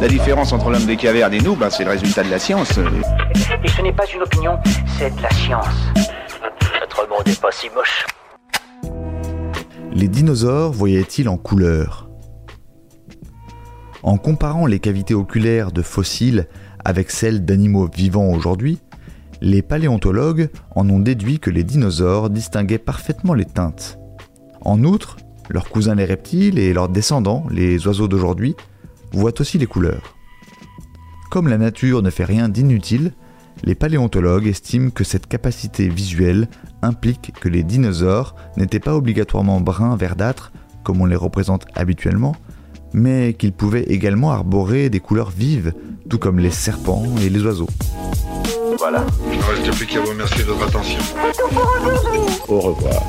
La différence entre l'homme des cavernes et nous, bah, c'est le résultat de la science. Et ce n'est pas une opinion, c'est de la science. Notre monde n'est pas si moche. Les dinosaures voyaient-ils en couleur? En comparant les cavités oculaires de fossiles avec celles d'animaux vivants aujourd'hui, les paléontologues en ont déduit que les dinosaures distinguaient parfaitement les teintes. En outre, leurs cousins les reptiles et leurs descendants, les oiseaux d'aujourd'hui, voient aussi les couleurs. Comme la nature ne fait rien d'inutile, les paléontologues estiment que cette capacité visuelle implique que les dinosaures n'étaient pas obligatoirement bruns verdâtres comme on les représente habituellement, mais qu'ils pouvaient également arborer des couleurs vives, tout comme les serpents et les oiseaux. Voilà. Il ne reste plus qu'à vous remercier de votre attention. Au revoir.